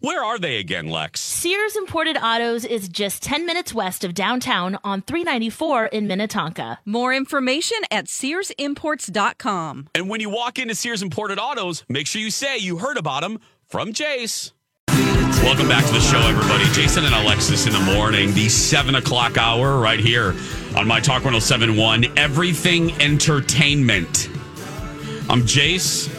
where are they again, Lex? Sears Imported Autos is just 10 minutes west of downtown on 394 in Minnetonka. More information at SearsImports.com. And when you walk into Sears Imported Autos, make sure you say you heard about them from Jace. Welcome back to the show, everybody. Jason and Alexis in the morning, the seven o'clock hour, right here on My Talk 1071, Everything Entertainment. I'm Jace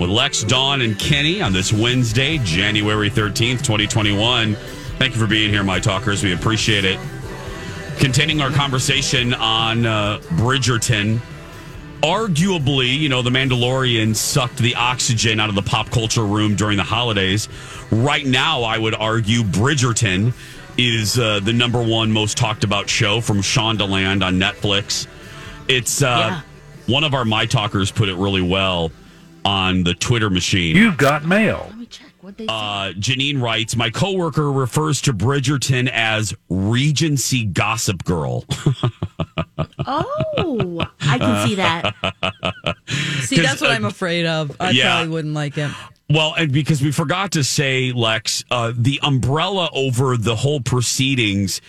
with Lex, Dawn, and Kenny on this Wednesday, January 13th, 2021. Thank you for being here, My Talkers. We appreciate it. Continuing our conversation on uh, Bridgerton. Arguably, you know, The Mandalorian sucked the oxygen out of the pop culture room during the holidays. Right now, I would argue Bridgerton is uh, the number one most talked about show from Shondaland on Netflix. It's uh, Yeah. one of our My Talkers put it really well on the Twitter machine. You've got mail. Let me check what they Uh, Janine writes, My coworker refers to Bridgerton as Regency Gossip Girl. Oh, I can see that. see, that's what uh, I'm afraid of. I yeah. probably wouldn't like it. well, and because we forgot to say, Lex, uh, the umbrella over the whole proceedings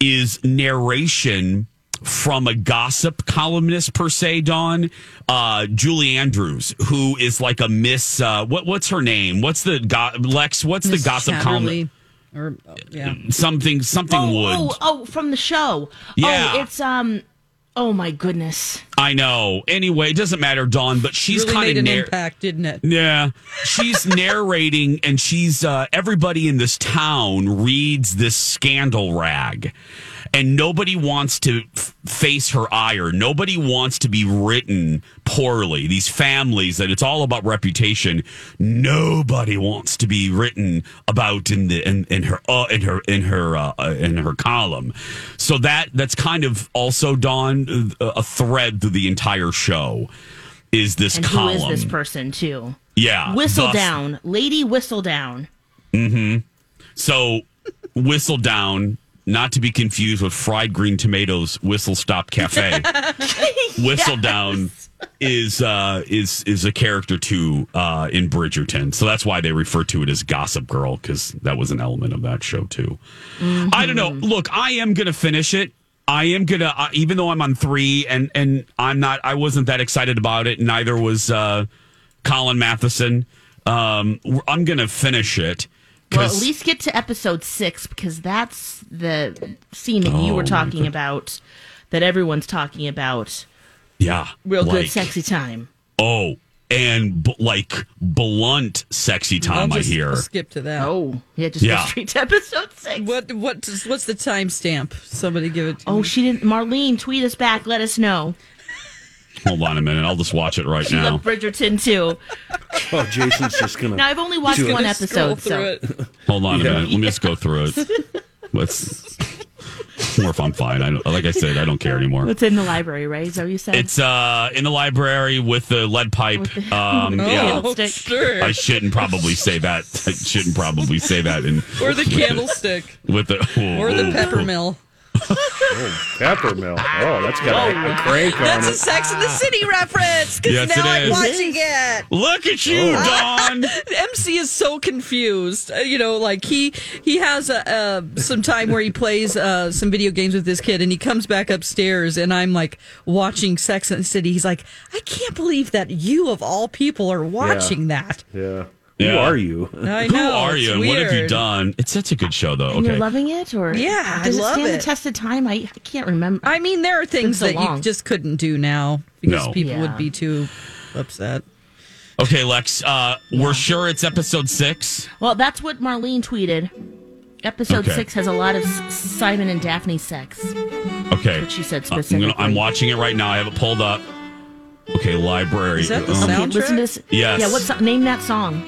is narration from a gossip columnist per se, Dawn, uh, Julie Andrews, who is like a Miss. Uh, what what's her name? What's the go- Lex? What's Miss the gossip column? Chatterley, Or, oh, yeah. Something something Oh, would. oh, oh, from the show. Yeah. Oh, it's um. Oh my goodness. I know. Anyway, it doesn't matter, Dawn, but she's really kind made of an narr- impact, didn't it? Yeah, she's narrating, and she's uh, everybody in this town reads this scandal rag, and nobody wants to f- face her ire. Nobody wants to be written poorly. These families that it's all about reputation. Nobody wants to be written about in the in, in her uh, in her in her uh, uh, in her column. So that that's kind of also Dawn a thread through the entire show. Is this And column? who is this person too? Yeah. Whistledown, lady. Whistledown. Mm-hmm. So, Whistledown, not to be confused with fried green tomatoes whistle stop cafe. whistle down is uh is is a character too uh in Bridgerton. So that's why they refer to it as Gossip Girl cuz that was an element of that show too. I don't know. Look, I am going to finish it. I am gonna, uh, even though I'm on three, and and I'm not, I wasn't that excited about it. Neither was uh, Colin Matheson. Um, I'm gonna finish it. Well, 'cause- at least get to episode six because that's the scene that you Oh, were talking about, that everyone's talking about. yeah, Real good, sexy time. Oh, and b- like blunt, sexy I'll time. I just hear. skip to that. Oh, yeah, just Yeah. go straight to episode six. What what what's the timestamp? Somebody give it to Oh, me. she didn't. Marlene, tweet us back. Let us know. Hold on a minute. I'll just watch it right She now. loved Bridgerton too. Oh, Jason's just gonna. Now I've only watched one episode, so it. Hold on a minute. Let me just go through it. Let's. Or if I'm fine. I don't, like I said, I don't care anymore. it's in the library, right? Is that what you said? It's uh in the library with the lead pipe. Um, yeah. Oh, sure. I shouldn't probably say that. I shouldn't probably say that. In or the with candlestick. with the Or the pepper mill. Peppermill. Oh, that's got a, a crank on That's a. Sex in the City reference. Because Yes, now it I'm is. watching it. Look at you, Dawn. MC is so confused. Uh, you know, like he he has a, uh, some time where he plays uh, some video games with this kid, and he comes back upstairs, and I'm like watching Sex and the City. He's like, I can't believe that you of all people are watching that. Yeah. Who Yeah. are you? I Who are it's you and what have you weird. done? It's such a good show, though. and Okay. you're loving it, or Yeah, I does love it stand it. the test of time? I, I can't remember. I mean, there are things so that long. you just couldn't do now because No. people Yeah. would be too upset. Okay, Lex. Uh, We're sure it's episode six. Well, that's what Marlene tweeted. Episode Okay. six has a lot of S- Simon and Daphne sex. Okay. what she said Uh, I'm, gonna, specifically. I'm watching it right now. I have it pulled up. Okay, library. Is that the Um, sound- Okay, listen to this. Yes. Yeah, what's name that song?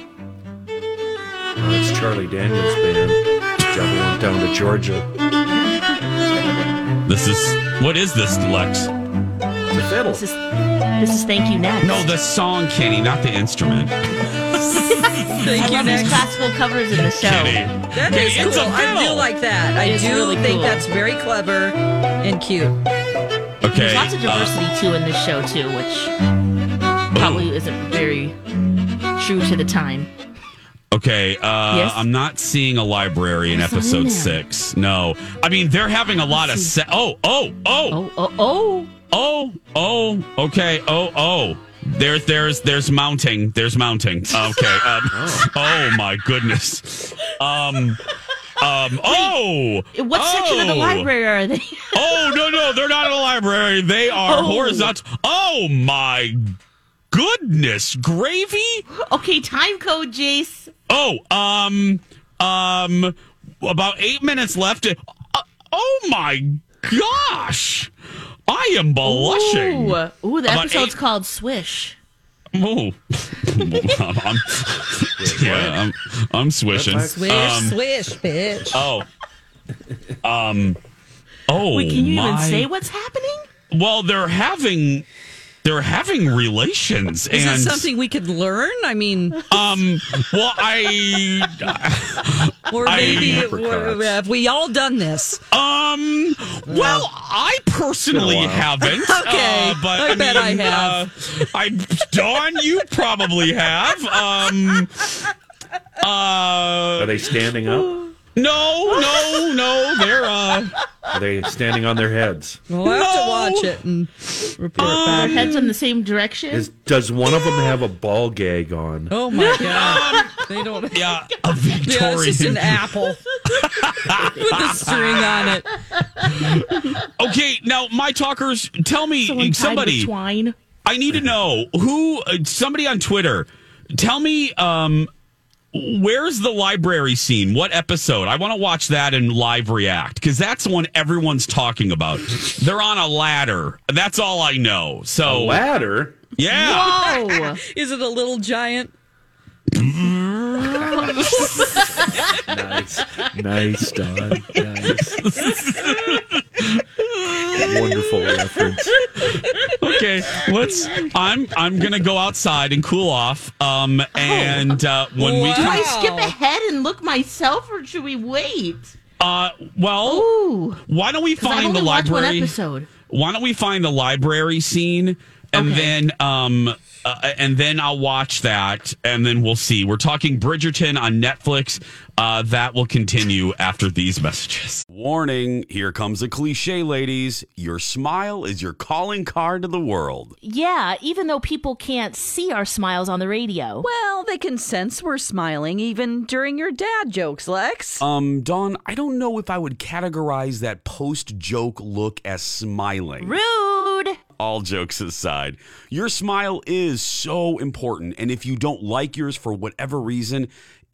That's Charlie Daniels band. Traveling down to Georgia. This is what is this, Lex? The fiddle. This is this is Thank You Next. No, the song, Kenny, not the instrument. Thank I you, love these classical covers in the show. Kenny. That Kenny, is it's cool. a I do like that. I do really think cool. that's very clever and cute. Okay. There's lots of uh, diversity too in this show too, which probably isn't very true to the time. Okay, uh, Yes? I'm not seeing a library in It's in episode six. No, I mean they're having a lot of se- oh oh oh. Oh, oh, oh! oh oh. Okay oh oh. There's there's there's mounting. There's mounting. Okay um, oh. my goodness. Um um oh. What section of the oh. library are they? oh no no. They're not in a library. They are Oh. horizontal. Oh my goodness gravy okay, time code, Jace. Oh, um, um, about eight minutes left. Uh, oh my gosh, I am blushing. Ooh, Ooh the About episode's eight- called Swish. Oh, I'm, yeah, I'm, I'm swishing. Swish, Um, swish, bitch. oh, um, oh, Wait, can you my. even say what's happening? Well, they're having. They're having relations, Is and it something we could learn? I mean, um. Well, I or I- maybe Apricots. have we all done this? Um. Well, I personally Been a haven't. Okay, uh, but I bet I have. Uh, I Dawn, you probably have. Um. Are Uh. they standing up? No, no, no. They're uh. Are they standing on their heads? We'll have to watch it and report Their back. heads in the same direction. Is does one of them have a ball gag on? Oh my god, they don't. Yeah, a Yeah, it's Victorian. just an apple with a string on it. okay, now my talkers, tell me Someone tied with somebody. twine. I need to know who. Uh, somebody on Twitter. Tell me. Um. Where's the library scene? What episode? I want to watch that and live react because that's the one everyone's talking about. They're on a ladder. That's all I know. So Ladder. yeah. Whoa! Is it a little giant? Nice, nice, Dawn. Nice. Wonderful reference. Okay, let's. I'm I'm gonna go outside and cool off. Um, and uh, when we Do I come, skip ahead and look myself, or should we wait? uh, well, Ooh, why don't we 'Cause I've find only the watched one library? episode. Why don't we find the library scene and Okay. then um, uh, and then I'll watch that, and then we'll see. We're talking Bridgerton on Netflix. Uh, that will continue after these messages. Warning: Here comes a cliche, ladies. Your smile is your calling card to the world. Yeah, even though people can't see our smiles on the radio. Well, they can sense we're smiling even during your dad jokes, Lex. Um, Dawn, I don't know if I would categorize that post joke look as smiling. Rude. All jokes aside, your smile is so important. And if you don't like yours for whatever reason,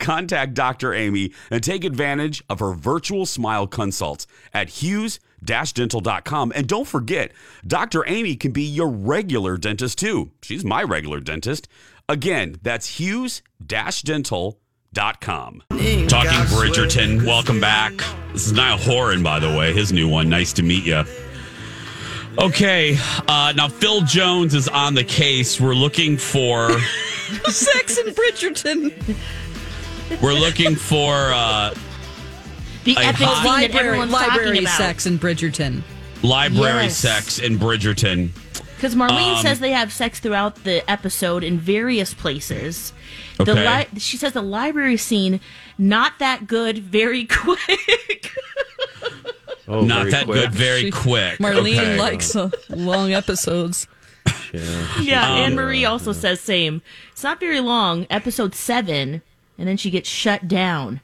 Contact Dr. Amy and take advantage of her virtual smile consults at hughes-dental.com. And don't forget, Dr. Amy can be your regular dentist too. She's my regular dentist. Again, that's hughes-dental.com. Talking Bridgerton, welcome back. This is Niall Horan, by the way, his new one. Nice to meet you. Okay, uh, now Phil Jones is on the case. We're looking for Sex in Bridgerton. We're looking for uh, The I epic hot- scene that library everyone's library talking about. sex in Bridgerton. library Yes. sex in Bridgerton. Because Marlene Um, says they have sex throughout the episode in various places. The Okay. li- she says the library scene not that good, very quick. Oh, Not very that quick. good, very She- quick. Marlene Okay. likes uh, long episodes. Yeah. yeah, Um, Anne Marie also says same. It's not very long. Episode seven, and then she gets shut down.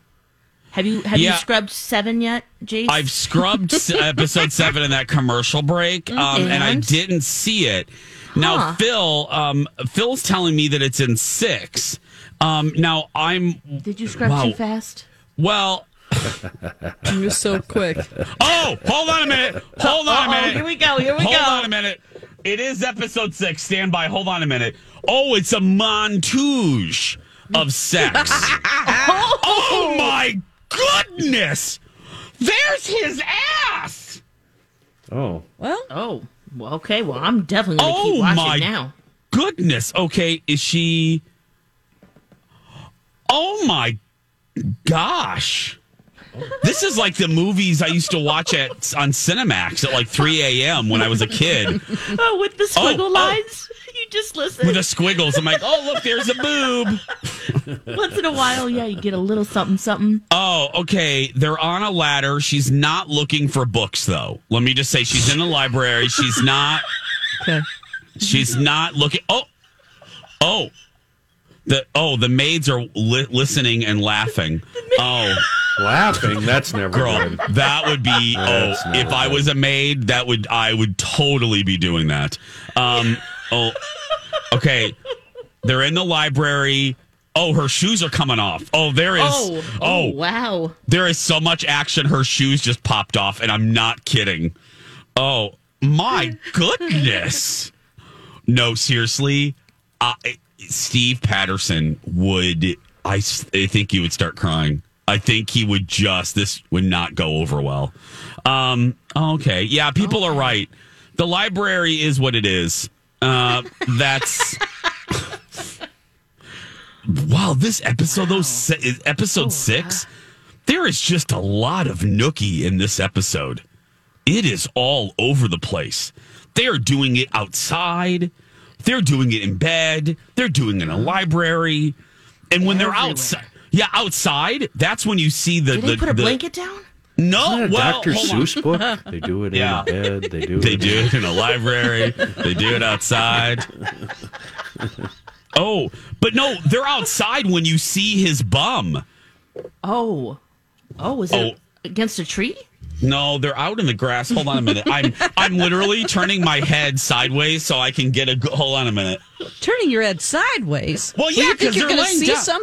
Have you have Yeah. you scrubbed seven yet, Jace? I've scrubbed episode seven in that commercial break, um, and I didn't see it. Now, Huh. Phil, um, Phil's telling me that it's in six. Um, now, I'm Did you scrub Wow. too fast? well. You're so quick. Oh, hold on a minute. Hold on a Uh-oh, minute. here we go. Here we Hold go. Hold on a minute. It is episode six. Stand by. Hold on a minute. Oh, it's a montage of sex. oh my goodness! There's his ass. Oh, Well, Oh, well, okay. Well, I'm definitely gonna Oh, keep watching my- now. Goodness. Okay, is she? Oh my gosh! This is like the movies I used to watch at on Cinemax at like 3 a.m. when I was a kid. Oh, with the oh, squiggle oh. lines, you just listen. With the squiggles, I'm like, oh look, there's a boob. Once in a while, yeah, you get a little something, something. Oh, okay. They're on a ladder. She's not looking for books, though. Let me just say, she's in the library. She's not. okay. She's not looking. Oh, oh, the oh the maids are li- listening and laughing. Oh, laughing. That's never girl, good. that would be. Oh, That's not if I good. was a maid, that would I would totally be doing that. Um. Oh. Okay. They're in the library. Oh, her shoes are coming off. Oh, there is. Oh, oh, wow. There is so much action. Her shoes just popped off, and I'm not kidding. Oh my goodness! No, seriously, I, Steve Patterson would. I, s- I think you would start crying. I think he would just. This would not go over well. Um. Okay. Yeah. People are right. The library is what it is. Uh. That's. Wow, this episode, those se- is episode six, there is just a lot of nookie in this episode. It is all over the place. They are doing it outside. They're doing it in bed. They're doing it in a library. And when they're outside, yeah, outside, that's when you see the. Did the they put a the- blanket down? No, Isn't that a well, Dr. hold on. Seuss book. They do it Yeah. in a bed. They do. They it do it in a library. They do it outside. Oh, but no, they're outside when you see his bum. Oh, Oh, was Oh. it against a tree? No, they're out in the grass. Hold on a minute. I'm I'm literally turning my head sideways so I can get a. go- Hold on a minute. Turning your head sideways. Well, yeah, you think 'cause you're they're going to see down.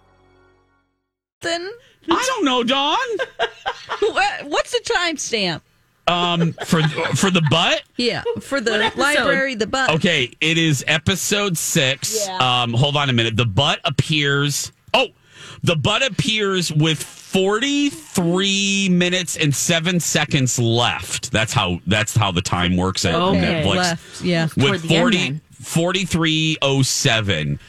Then I don't know, Dawn. what, what's the timestamp? Um, for for the butt. Yeah, for the library, the butt. Okay, it is episode six. Yeah. Um, hold on a minute. The butt appears. Oh, the butt appears with forty three minutes and seven seconds left. That's how. That's how the time works at Okay. Netflix. Left, yeah. With the end, 40, then. 4307.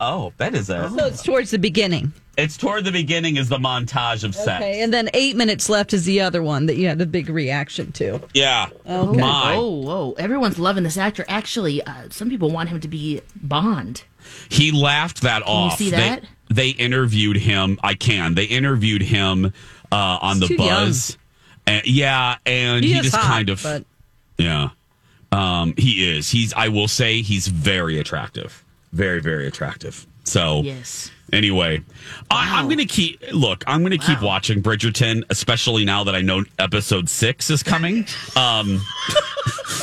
Oh, that is a. So it's towards the beginning. It's toward the beginning is the montage of sex. Okay, and then eight minutes left is the other one that you had a big reaction to. Yeah. Okay. My. Oh, whoa. Everyone's loving this actor. Actually, uh, some people want him to be Bond. He laughed that you off. see that? They, they interviewed him. I can. They interviewed him uh, on He's the buzz. And, yeah, and he, is just hot, kind of But yeah. Um, he is. He's. I will say he's very attractive. Very very attractive. So Yes. Anyway, I, I'm going to keep look. I'm going to keep watching Bridgerton, especially now that I know episode six is coming. Um,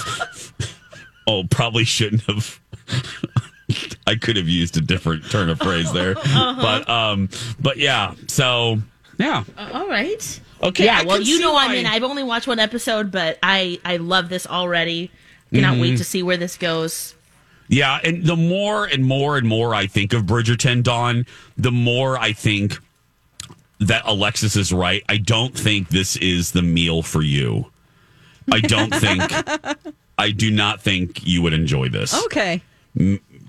oh, probably shouldn't have. I could have used a different turn of phrase there, but um, but yeah. So yeah, Uh, all right. okay. yeah, I well, you know why- I'm in. I've only watched one episode, but I I love this already. Cannot Mm-hmm. wait to see where this goes. Yeah, and the more and more and more I think of Bridgerton, Dawn, the more I think that Alexis is right. I don't think this is the meal for you. I don't think. I do not think you would enjoy this. okay.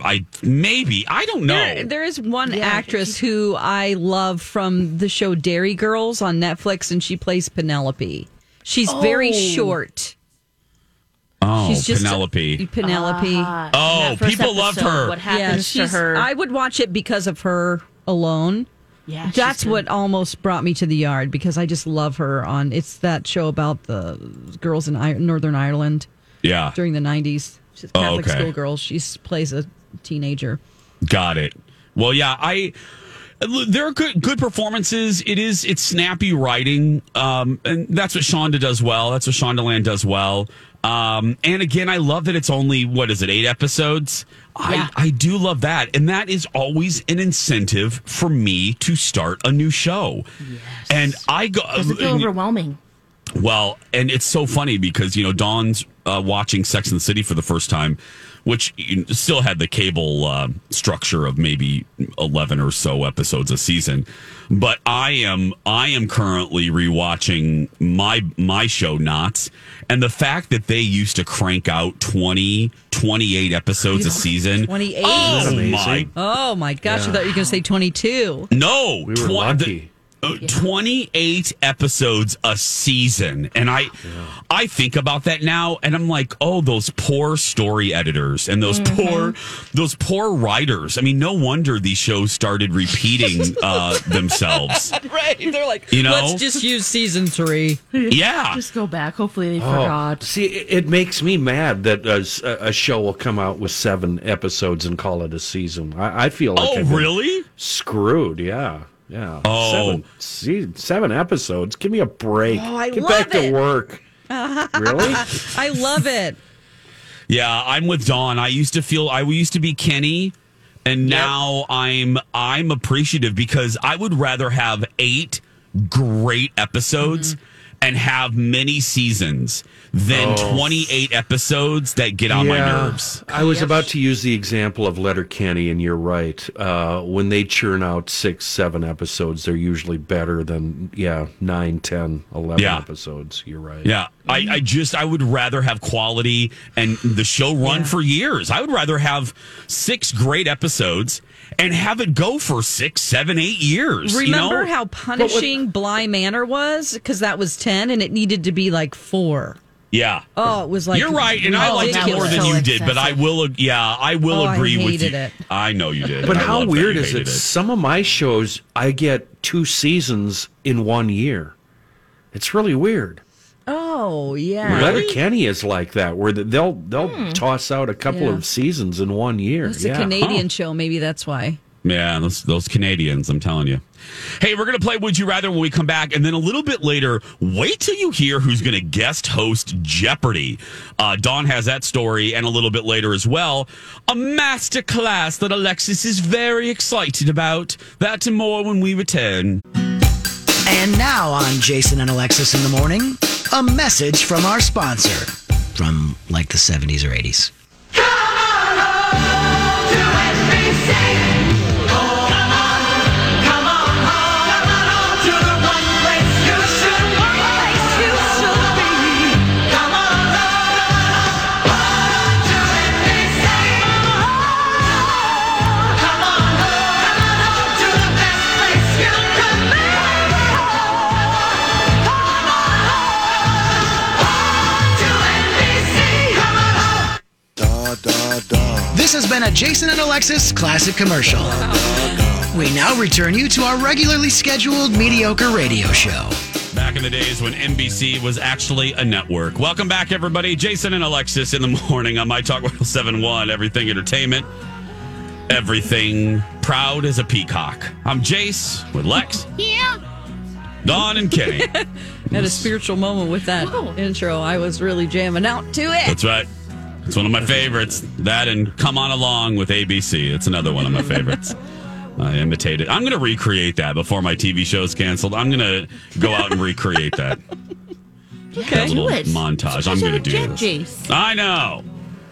I maybe I don't know. There, there is one Yeah, actress who I love from the show Derry Girls on Netflix, and she plays Penelope. She's very Oh. short. Oh, She's just Penelope. Penelope. Ah, Oh, that first people loved her. What yeah, happens to her? I would watch it because of her alone. yeah, That's what almost brought me to the yard because I just love her on. It's that show about the girls in I- Northern Ireland yeah, during the '90s. She's a Oh, Catholic okay. schoolgirl. She plays a teenager. Got it. Well, yeah, I there are good good performances. It is it's snappy writing, um, and that's what Shonda does well. That's what Shondaland does well. Um, and again, I love that it's only what is it eight episodes. Yeah. I I do love that, and that is always an incentive for me to start a new show. And I go. Does it feel overwhelming? Well, and it's so funny because you know Dawn's uh, watching Sex and the City for the first time, which still had the cable uh, structure of maybe eleven or so episodes a season. But I am I am currently rewatching my my show Knots, and the fact that they used to crank out 20, 28 episodes a season. 28. Oh my? Oh my gosh! I thought you were going to say 22. no, We were twen- lucky. Uh, 28 episodes a season and i i think about that now and i'm like oh those poor story editors and those Mm-hmm. poor those poor writers i mean no wonder these shows started repeating uh themselves Right? They're like, You know? let's just use season three. yeah Just go back. Hopefully they Oh, forgot. see, it, it makes me mad that a show will come out with seven episodes and call it a season. I, I feel like oh I've been really screwed. Yeah, yeah. Oh. seven, seven episodes. Give me a break. Oh, I Get love back it. to work. really? I love it. yeah i'm with dawn i used to feel i used to be kenny and now i'm i'm appreciative because i would rather have eight great episodes Mm-hmm. And have many seasons than 28 episodes that get on my nerves I was about to use the example of Letterkenny, and you're right. Uh, when they churn out six, seven episodes, they're usually better than, yeah, nine, ten, eleven Yeah. episodes. You're right. yeah I, I just I would rather have quality and the show run for years. I would rather have six great episodes and have it go for six, seven, eight years. you Remember know? how punishing Bly Manor was? Because that was 10 and it needed to be like four. Yeah. Oh, it was like. You're right, and I liked it more than so you did, but I will. Yeah, I will Oh, I agree with you. it. I know you did. But I how weird is it? hated Some of my shows, I get two seasons in one year. It's really weird. Oh, yeah. Letterkenny is like that, where they'll they'll toss out a couple Yeah. of seasons in one year. It's yeah. a Canadian show. Maybe that's why. Yeah, those those Canadians, I'm telling you. Hey, we're gonna play Would You Rather when we come back, and then a little bit later, wait till you hear who's gonna guest host Jeopardy. Uh, Dawn has that story, and a little bit later as well, a master class that Alexis is very excited about. That and more when we return. And now on Jason and Alexis in the morning, a message from our sponsor from like the 70s or 80s. Been a Jason and Alexis classic commercial. We now return you to our regularly scheduled mediocre radio show. Back in the days when NBC was actually a network. Welcome back, everybody. Jason and Alexis in the morning on My Talk 1071, Everything Entertainment. Everything proud as a peacock. I'm Jace with Lex. Yeah. Dawn and Kenny. Had a spiritual moment with that intro. I was really jamming out to it. That's right. It's one of my favorites. That and Come On Along with ABC. It's another one of my favorites. I imitated. I'm going to recreate that before my TV show is canceled. I'm going to go out and recreate that. Okay. That little it. montage. I'm going to do this. I know.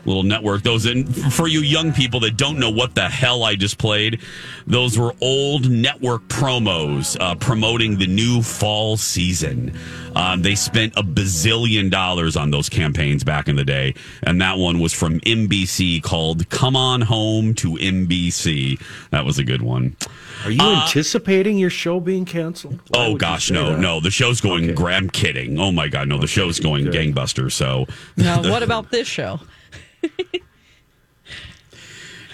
Little network. Those in for you young people that don't know what the hell I just played. Those were old network promos uh, promoting the new fall season. Um, they spent a bazillion dollars on those campaigns back in the day, and that one was from NBC called "Come On Home to NBC." That was a good one. Are you anticipating your show being canceled? Why Oh gosh, no, that? no. The show's going. Okay. I'm kidding. Oh my god, no. The show's going good. gangbusters. So Now, what about this show?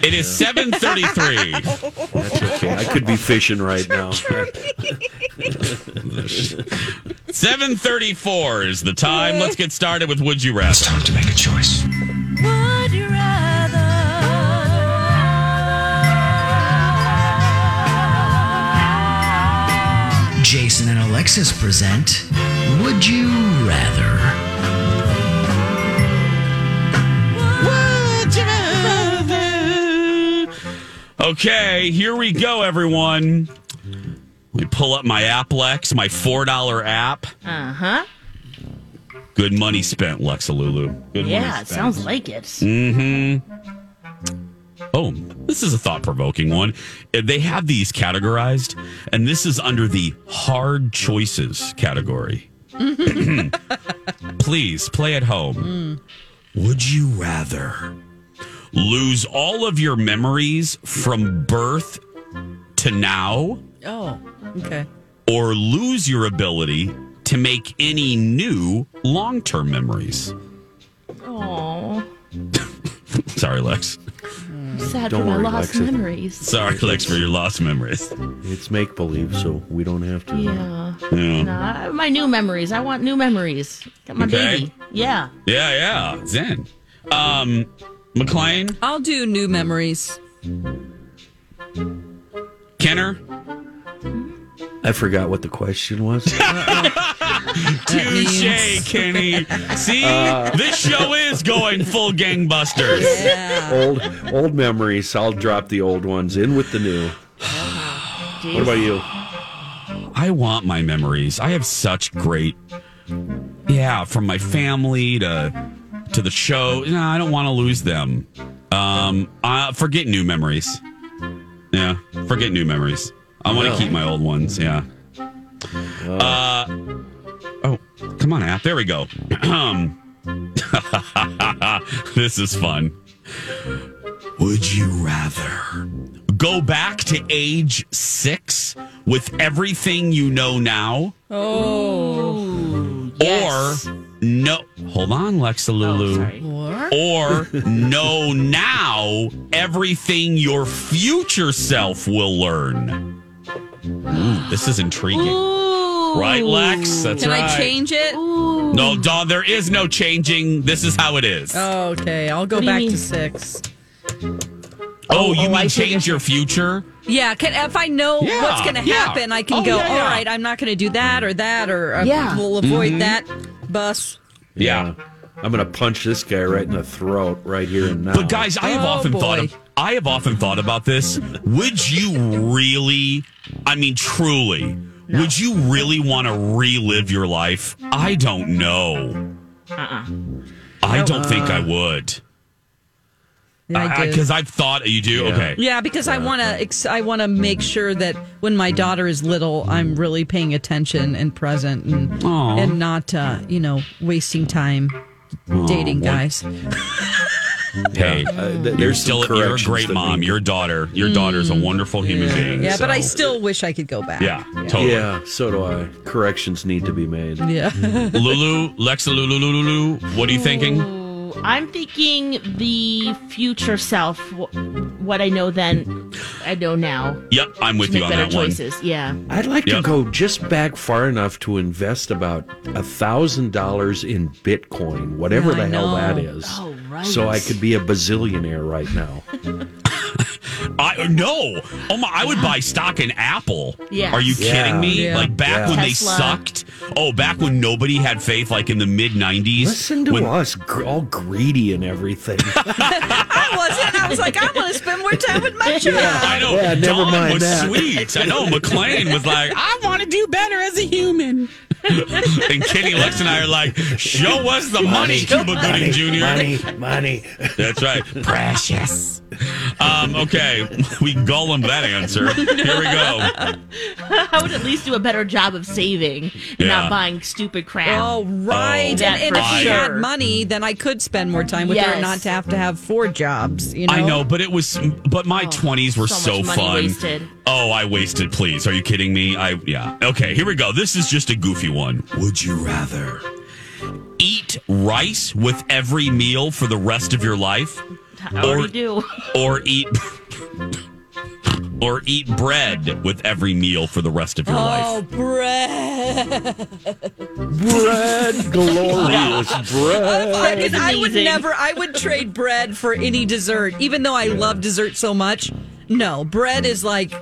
it is seven thirty three. That's okay. I could be fishing right now. Seven thirty four is the time. Let's get started with Would You Rather. It's time to make a choice. Would you rather? Jason and Alexis present Would You Rather? Okay, here we go, everyone. Let me pull up my app, Lex, my four dollar app. Uh huh. Good money spent, Lexalulu. Good Yeah, it sounds like it. Mm-hmm. Oh, this is a thought provoking one. They have these categorized, and this is under the hard choices category. Please play at home. Would you rather lose all of your memories from birth to now Oh, okay. or lose your ability to make any new long term memories? Oh, Sorry, Lex. sad Don't for my worry, lost Lexi. memories. Sorry, Lex, for your lost memories. It's make believe, so we don't have to. Yeah. Yeah. Nah, my new memories. I want new memories. Got my Okay. baby. Yeah. Yeah, yeah. Zen. Um, McLean, I'll do new hmm. memories. Kenner, I forgot what the question was. touche, Kenny. See, uh, this show is going full gangbusters. Yeah. old old memories. I'll drop the old ones in with the new. What about you? I want my memories. I have such great, yeah, from my family to to the show. No, I don't want to lose them. Um, uh, forget new memories. Yeah, forget new memories. I want to keep my old ones. Yeah. Uh, oh, come come on, app. There we go. this is fun. Would you rather go back to age six with everything you know now? Oh, Yes. Or no, hold on, Lexa Lulu. sorry. or know now everything your future self will learn. Ooh, this is intriguing. Right, Lex? That's can right. I change it? No, Dawn, there is no changing. This is how it is. Oh, Okay, I'll go What back to six. you oh, mean I change your future? Yeah, can, if I know Yeah, what's going to yeah. happen, I can Oh, go. yeah, yeah. All right, I'm not going to do that or that, or uh, Yeah. we'll avoid Mm-hmm. that bus. Yeah. I'm going to punch this guy right in the throat right here and now. But guys, I have Oh, often thought of I have often thought about this. Would you really I mean truly, would you really want to relive your life? I don't know. Uh-uh. I don't think I would. Yeah, I do. Because I've thought you do. Yeah. Okay. Yeah, because I want to. Ex- I want to make sure that when my daughter is little, I'm really paying attention and present, and Aw. and not, uh, you know, wasting time dating well- guys. Hey, Uh, th- you're there's still some you're a great mom. need- Your daughter, your daughter's a wonderful human being. Mm. Yeah, but I still wish I could go back. Yeah, totally. Yeah, so do I. Corrections need to be made. Yeah. Lulu, Lexa Lulu Lulu Lulu, what are you thinking? Ooh, I'm thinking the future self. What I know then, I know now. Yep, I'm with you on better that one. choices. Yeah. I'd like Yep. to go just back far enough to invest about a thousand dollars in Bitcoin, whatever Yeah, I the hell that is. Oh, right. So I could be a bazillionaire right now. I no. Oh my! I would buy stock in Apple. Yes. Are you Yeah. kidding me? Yeah. Like back Yeah. when Tesla. they sucked. Oh, back when nobody had faith, like in the mid '90s. Listen to when, us, gr- all greedy and everything. I wasn't. I was like, I want to spend more time with my child. I know. Yeah, never Dawn mind was that. sweet. I know. McLean was like, I want to do better as a human. and Kenny Lex and I are like, show us the money, Cuba Gooding Jr. money, money. That's right. Precious. Um, okay, we gull him that answer. Here we go. I would at least do a better job of saving and Yeah. not buying stupid crap. Oh, right. Oh. And and if we sure. had money, then I could spend more time with her not to have to have four jobs. You know. I know, but it was, but my twenties were Oh, so so, much money fun. wasted. Oh, I wasted. Please, are you kidding me? I yeah. Okay, here we go. This is just a goofy one. Would you rather eat rice with every meal for the rest of your life, I or- do. or eat, or eat bread with every meal for the rest of your Oh, life? Oh, bread. Bread, glorious bread. I, I would never. I would trade bread for any dessert, even though I love dessert so much. No, bread is like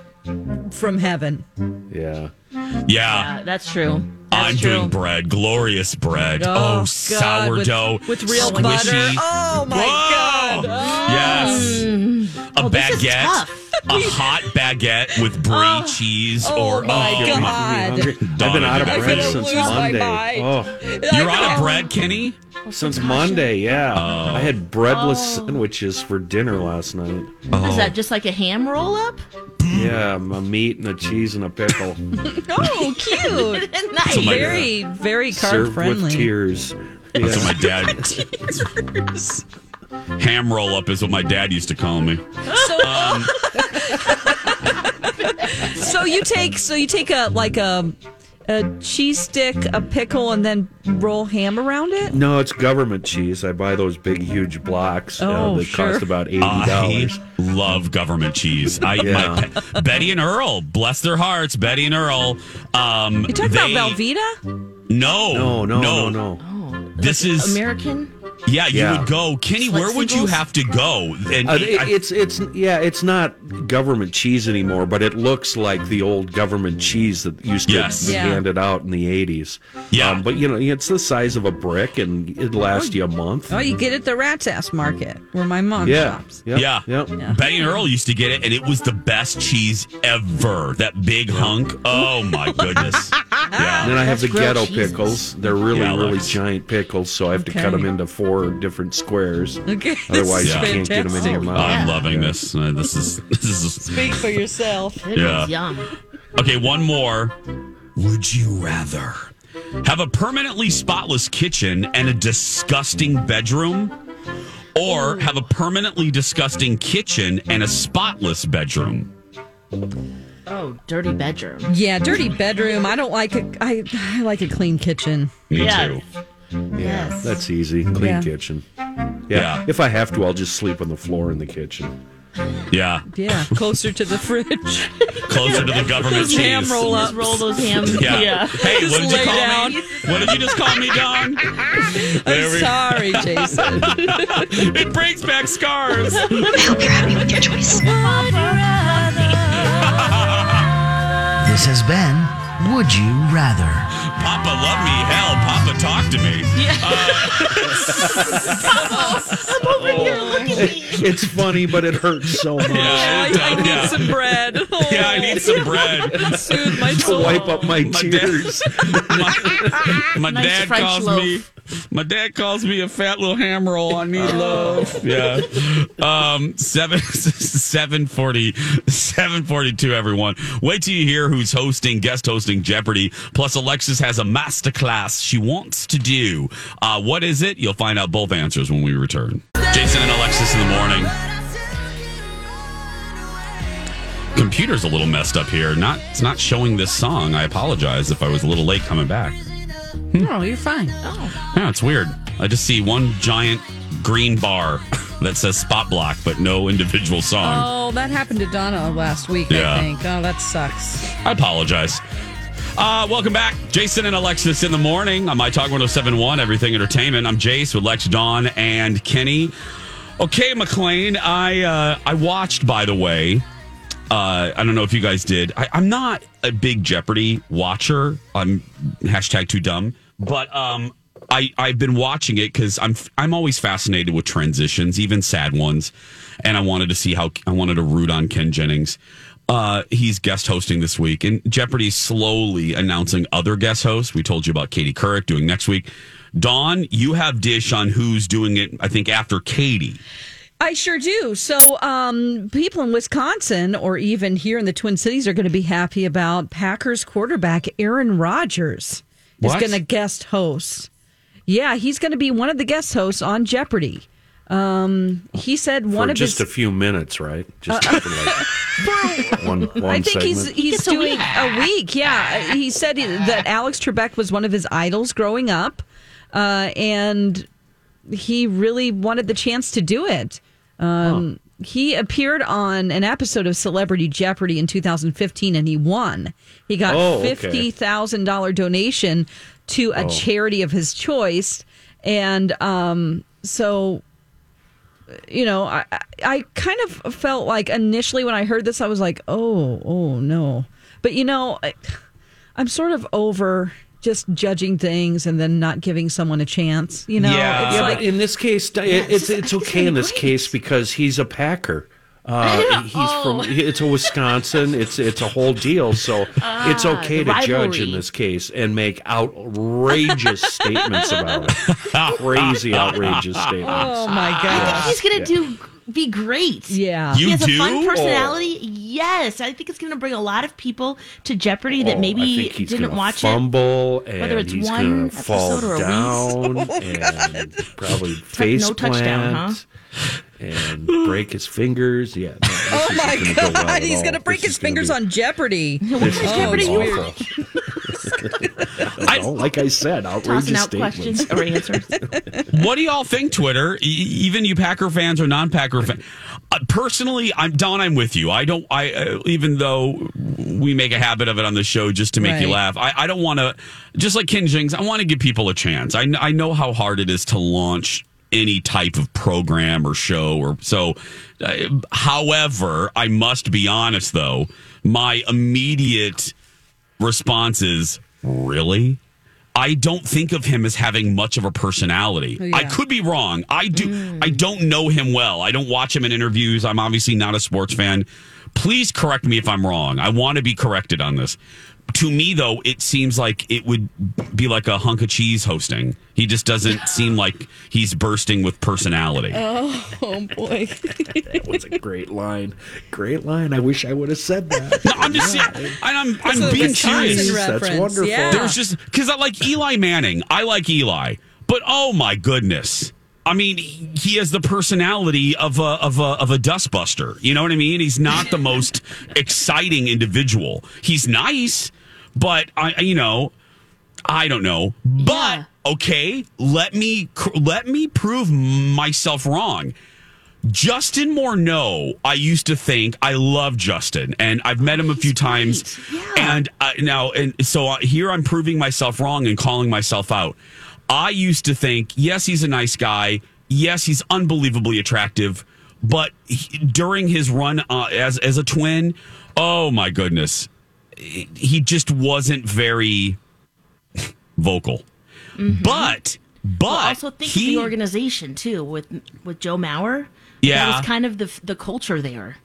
from heaven. Yeah. Yeah. Yeah, that's true. That's I'm true. doing bread, glorious bread. Oh, oh God, sourdough with, real squishy. butter. Oh my oh Whoa! god! Yes. A Oh, this is baguette, tough. a hot baguette with brie oh. cheese, oh or my oh, God. my- Hungry. I've been out of I bread since Monday. Oh, You're out of bread, Kenny. since Monday, yeah. Oh. I had breadless sandwiches for dinner last night. Is that just like a ham roll up? Yeah, a meat and a cheese and a pickle, Oh, cute! nice. So my- very, very carb served friendly. with tears. That's what my dad. Ham roll up is what my dad used to call me. So, Um, so you take so you take a like a a cheese stick, a pickle, and then roll ham around it. No, it's government cheese. I buy those big, huge blocks uh, Oh, that sure. cost about eighty dollars. love government cheese. I Yeah. my, Betty and Earl, bless their hearts, Betty and Earl. Um, You talking they- about Velveeta? No, No, no, no, no. no. This is American? Yeah. You Yeah. would go, Kenny. Like where would you have to go? And Uh, I- it's it's yeah, it's not government cheese anymore, but it looks like the old government cheese that used to Yes. be Yeah. handed out in the eighties. Yeah. um, but you know, it's the size of a brick, and it lasts you a month. Oh, you get it at the Rat's Ass Market where my mom yeah, shops. Yep, yeah. yep. Betty and Earl used to get it, and it was the best cheese ever. That big hunk. Oh my goodness. And Yeah. then I have That's the ghetto cheeses. pickles. They're really, Yeah, really Lex. giant pickles, so I have to cut them into four different squares. Okay, Otherwise, this you is can't get them in your fantastic. mouth. I'm Yeah. loving this. Uh, this is this is Speak for yourself. It Yeah. is yum. okay. One more. Would you rather Have a permanently spotless kitchen and a disgusting bedroom, or have a permanently disgusting kitchen and a spotless bedroom. Oh, dirty bedroom. Yeah, dirty bedroom. I don't like a. I I like a clean kitchen. Me Yeah. too. Yeah, Yes. that's easy. Clean Yeah. kitchen. Yeah. Yeah. If I have to, I'll just sleep on the floor in the kitchen. Yeah, Yeah, closer to the fridge. closer to the government cheese. ham roll up. Roll those hams. Yeah. Yeah. Hey, what did you lay call down. me? What did you just call me, Dawn? There I'm we- sorry, Jason. It brings back scars. I hope you're happy with your choice. This has been Would You Rather? Papa, love me. Hell, Papa, talk to me. Uh, oh. It's funny, but it hurts so much. Yeah, I, I need yeah. some bread. Oh, Yeah, I need oh. some bread. soothe my soul. To wipe up my, My dad- tears. My, my Nice dad French calls loaf. me. My dad calls me a fat little ham roll. I need love. Yeah. Um, seven seven forty seven forty two. Everyone, wait till you hear who's hosting, guest hosting Jeopardy. Plus, Alexis has a master class she wants to do. Uh, what is it? You'll find out both answers when we return. Jason and Alexis in the morning. Computer's a little messed up here. Not it's not showing this song. I apologize if I was a little late coming back. No, you're fine. Yeah, it's weird. I just see one giant green bar that says spot block, but no individual song. Oh, that happened to Donna last week, Yeah. I think. Oh, that sucks. I apologize. Uh, welcome back. Jason and Alexis in the morning on My Talk 1071, Everything Entertainment. I'm Jace with Lex, Dawn, and Kenny. Okay, McLean, I uh, I watched, by the way. Uh, I don't know if you guys did. I, I'm not a big Jeopardy watcher. I'm hashtag too dumb, but um, I I've been watching it because I'm I'm always fascinated with transitions, even sad ones, and I wanted to see how I wanted to root on Ken Jennings. Uh, he's guest hosting this week, and Jeopardy's slowly announcing other guest hosts. We told you about Katie Couric doing next week. Dawn, you have dish on who's doing it. I think after Katie. I sure do. So, um, people in Wisconsin or even here in the Twin Cities are going to be happy about Packers quarterback Aaron Rodgers is going to guest host. Yeah, he's going to be one of the guest hosts on Jeopardy. Um, he said one For of just his. a few minutes, right? Just for like one, one I think he's segment. he's It's a doing week. a week. Yeah, he said he- that Alex Trebek was one of his idols growing up, uh, and he really wanted the chance to do it. Um, He appeared on an episode of Celebrity Jeopardy in 2015, and he won. He got Oh, okay. fifty thousand dollar donation to a charity of his choice, and um, so you know, I, I- I kind of felt like initially when I heard this, I was like, oh, oh no. But you know, I, I'm sort of over just judging things and then not giving someone a chance. You know, Yeah. it's yeah, like but in this case, it, it's it's okay in this case because he's a Packer. Uh, he's Oh. from it's a Wisconsin. It's it's a whole deal. So it's okay the to judge in this case and make outrageous statements about it. Crazy, outrageous statements. oh my god! I think he's gonna do be great. yeah. You he has do? a fun Oh. Personality. Yes, I think it's going to bring a lot of people to Jeopardy that Oh, I maybe think he's didn't gonna watch it. fumble and whether it's he's one gonna fall episode or a down oh, and probably face no touchdown, huh? and break his fingers. Yeah. no, Oh my gonna go well god, he's gonna break This his fingers be- on Jeopardy. This is Oh, gonna be it's weird. awful. I- like I said, Tossing outrageous out statements. questions or answers. What do y'all think, Twitter? E- even you Packer fans or non-Packer fans. Uh, personally, I'm Dawn. I'm with you. I don't. I uh, even though we make a habit of it on the show just to make you laugh. I, I don't want to. Just like Ken Jennings, I want to give people a chance. I, I know how hard it is to launch any type of program or show or so. Uh, however, I must be honest though. My immediate response is really. I don't think of him as having much of a personality. Oh, I could be wrong. I do. Mm. I don't know him well. I don't watch him in interviews. I'm obviously not a sports fan. please correct me if I'm wrong. I want to be corrected on this. To me, though, it seems like it would be like a hunk of cheese hosting. He just doesn't seem like he's bursting with personality. Oh, oh boy. that was a great line. Great line. I wish I would have said that. No, I'm just saying, I'm, I'm a being Wisconsin serious. reference. That's wonderful. Yeah. There's just because I like Eli Manning. I like Eli, but oh my goodness. I mean, he he has the personality of a of a of a dustbuster. You know what I mean? He's not the most exciting individual. He's nice, but I you know, I don't know. But Yeah. okay, let me let me prove myself wrong. Justin Morneau, I used to think I love Justin, and I've met him a few times. Yeah. And uh, now, and so uh, here I'm proving myself wrong and calling myself out. I used to think, yes, he's a nice guy. Yes, he's unbelievably attractive. But he, during his run uh, as as a twin, oh my goodness, he just wasn't very vocal. Mm-hmm. But but Well, also think he, of the organization too with with Joe Mauer. Yeah. that was kind of the the culture there.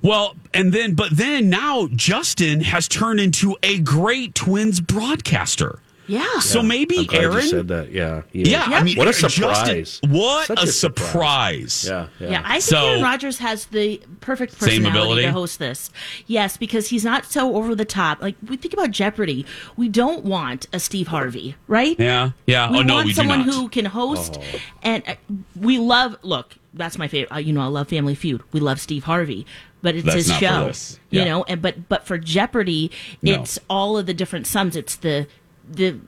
Well, and then, but then now Justin has turned into a great Twins broadcaster. Yeah. So maybe I'm glad Aaron. you said that. Yeah. Yeah, I mean, what a Justin- surprise! what Such a, a surprise. surprise. Yeah, yeah. Yeah, I think So- Aaron Rodgers has the perfect Same personality ability? to host this. Yes, because he's not so over the top. Like we think about Jeopardy, we don't want a Steve Harvey, right? Yeah, yeah. We oh no, want we do someone who can host, and uh, we love. Look, that's my favorite. Uh, you know, I love Family Feud. We love Steve Harvey, but it's That's his show. this. You Yeah. know, and but but for Jeopardy, No. it's all of the different sums. It's the the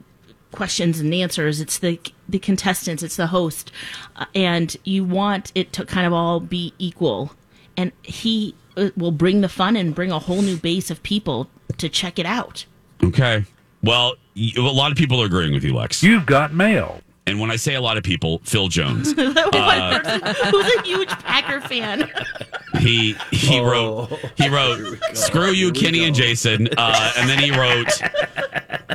questions and answers. It's the the contestants. It's the host, uh, and you want it to kind of all be equal. And he uh, will bring the fun and bring a whole new base of people to check it out. Okay. Well, a lot of people are agreeing with you, Lex. You've got mail. And when I say a lot of people, Phil Jones. One person who's a huge Packer fan. He he Oh. wrote he wrote screw you Kenny and Jason uh, and then he wrote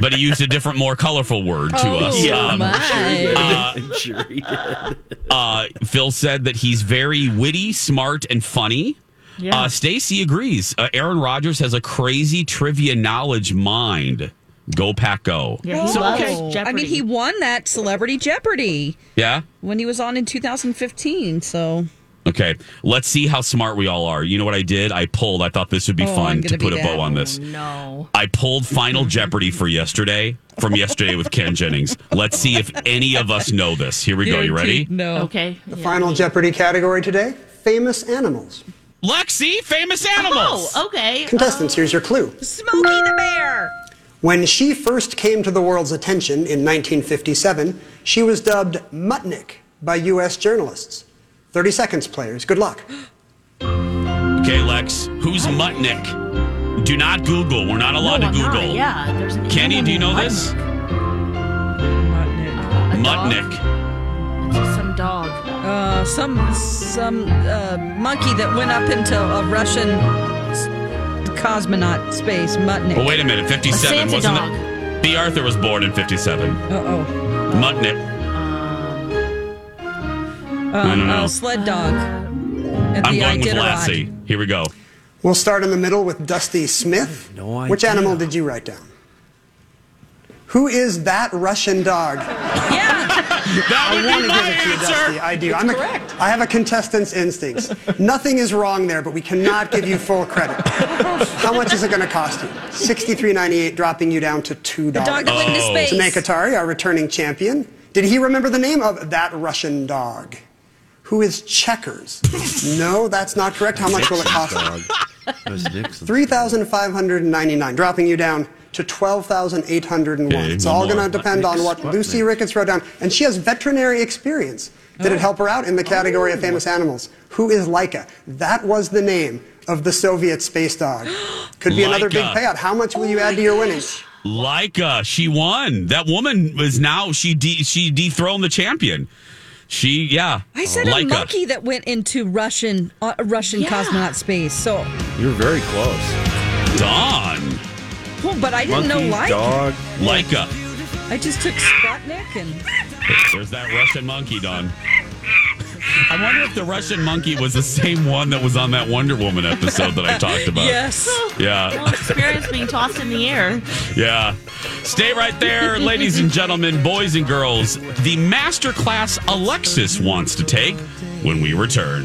but he used a different more colorful word to Oh, us Um, my. uh, sure he did. uh, Phil said that he's very witty smart and funny Yeah. uh, Stacy agrees uh, Aaron Rodgers has a crazy trivia knowledge mind go pack go Yeah, he So, loves okay. Jeopardy. I mean, he won that Celebrity Jeopardy yeah when he was on in 2015. So okay let's see how smart we all are you know what I did I pulled I thought this would be Oh, fun to put a bow on this oh, no. I pulled Final Jeopardy for yesterday from yesterday with Ken Jennings. Let's see if any of us know this. Here we go. You ready? No. Okay. The final Jeopardy category today famous animals. Lexi, famous animals. Oh, okay. Contestants, um, here's your clue. Smokey the Bear. When she first came to the world's attention in 1957, she was dubbed Muttnik by U.S. journalists. 30 seconds, players. Good luck. Okay, Lex. Who's Muttnik? Do not Google. We're not allowed no, to I'm not. Google. Yeah, there's an Kenny, do you know named this? Muttnik. A dog? Muttnik. It's some dog. Uh, some some uh, monkey that went up into a Russian s- cosmonaut space. Muttnik. Oh, wait a minute. 57. Santa Wasn't dog. it? B. Arthur was born in 57. Uh oh. Muttnik. Um, I don't know. uh, sled dog. At I'm the going with Lassie. Here we go. We'll start in the middle with Dusty Smith. No idea. Which animal did you write down? Who is that Russian dog? Yeah. That I would want be to my give it to you, answer. I do. I'm correct. A, I have a contestant's instincts. Nothing is wrong there, but we cannot give you full credit. How much is it going to cost you? Sixty-three ninety-eight, dropping you down to two The dog dollars. that went into Oh. space. Tanay Katari, our returning champion. Did he remember the name of that Russian dog? Who is Checkers? no, that's not correct. How much will it cost? Dog. That's 3,599, dropping you down to 12,801. Okay, it's one all going to depend on what Lucy Ricketts wrote down. And she has veterinary experience. Did it help her out in the category of famous animals? Who is Laika? That was the name of the Soviet space dog. Could be another big payout. How much will you add to your winnings? Laika, she won. That woman was now she de- she dethroned the champion. She yeah. I said Laika. a monkey that went into Russian uh, Russian Yeah. cosmonaut space. So, You're very close. Dawn. Well, but I didn't Monkey, know like. dog. Laika. I just took Sputnik and There's that Russian monkey, Dawn. I wonder if the Russian monkey was the same one that was on that Wonder Woman episode that I talked about. Yes. Yeah. Well, experience being tossed in the air. Yeah. Stay right there, ladies and gentlemen, boys and girls. The masterclass Alexis wants to take when we return.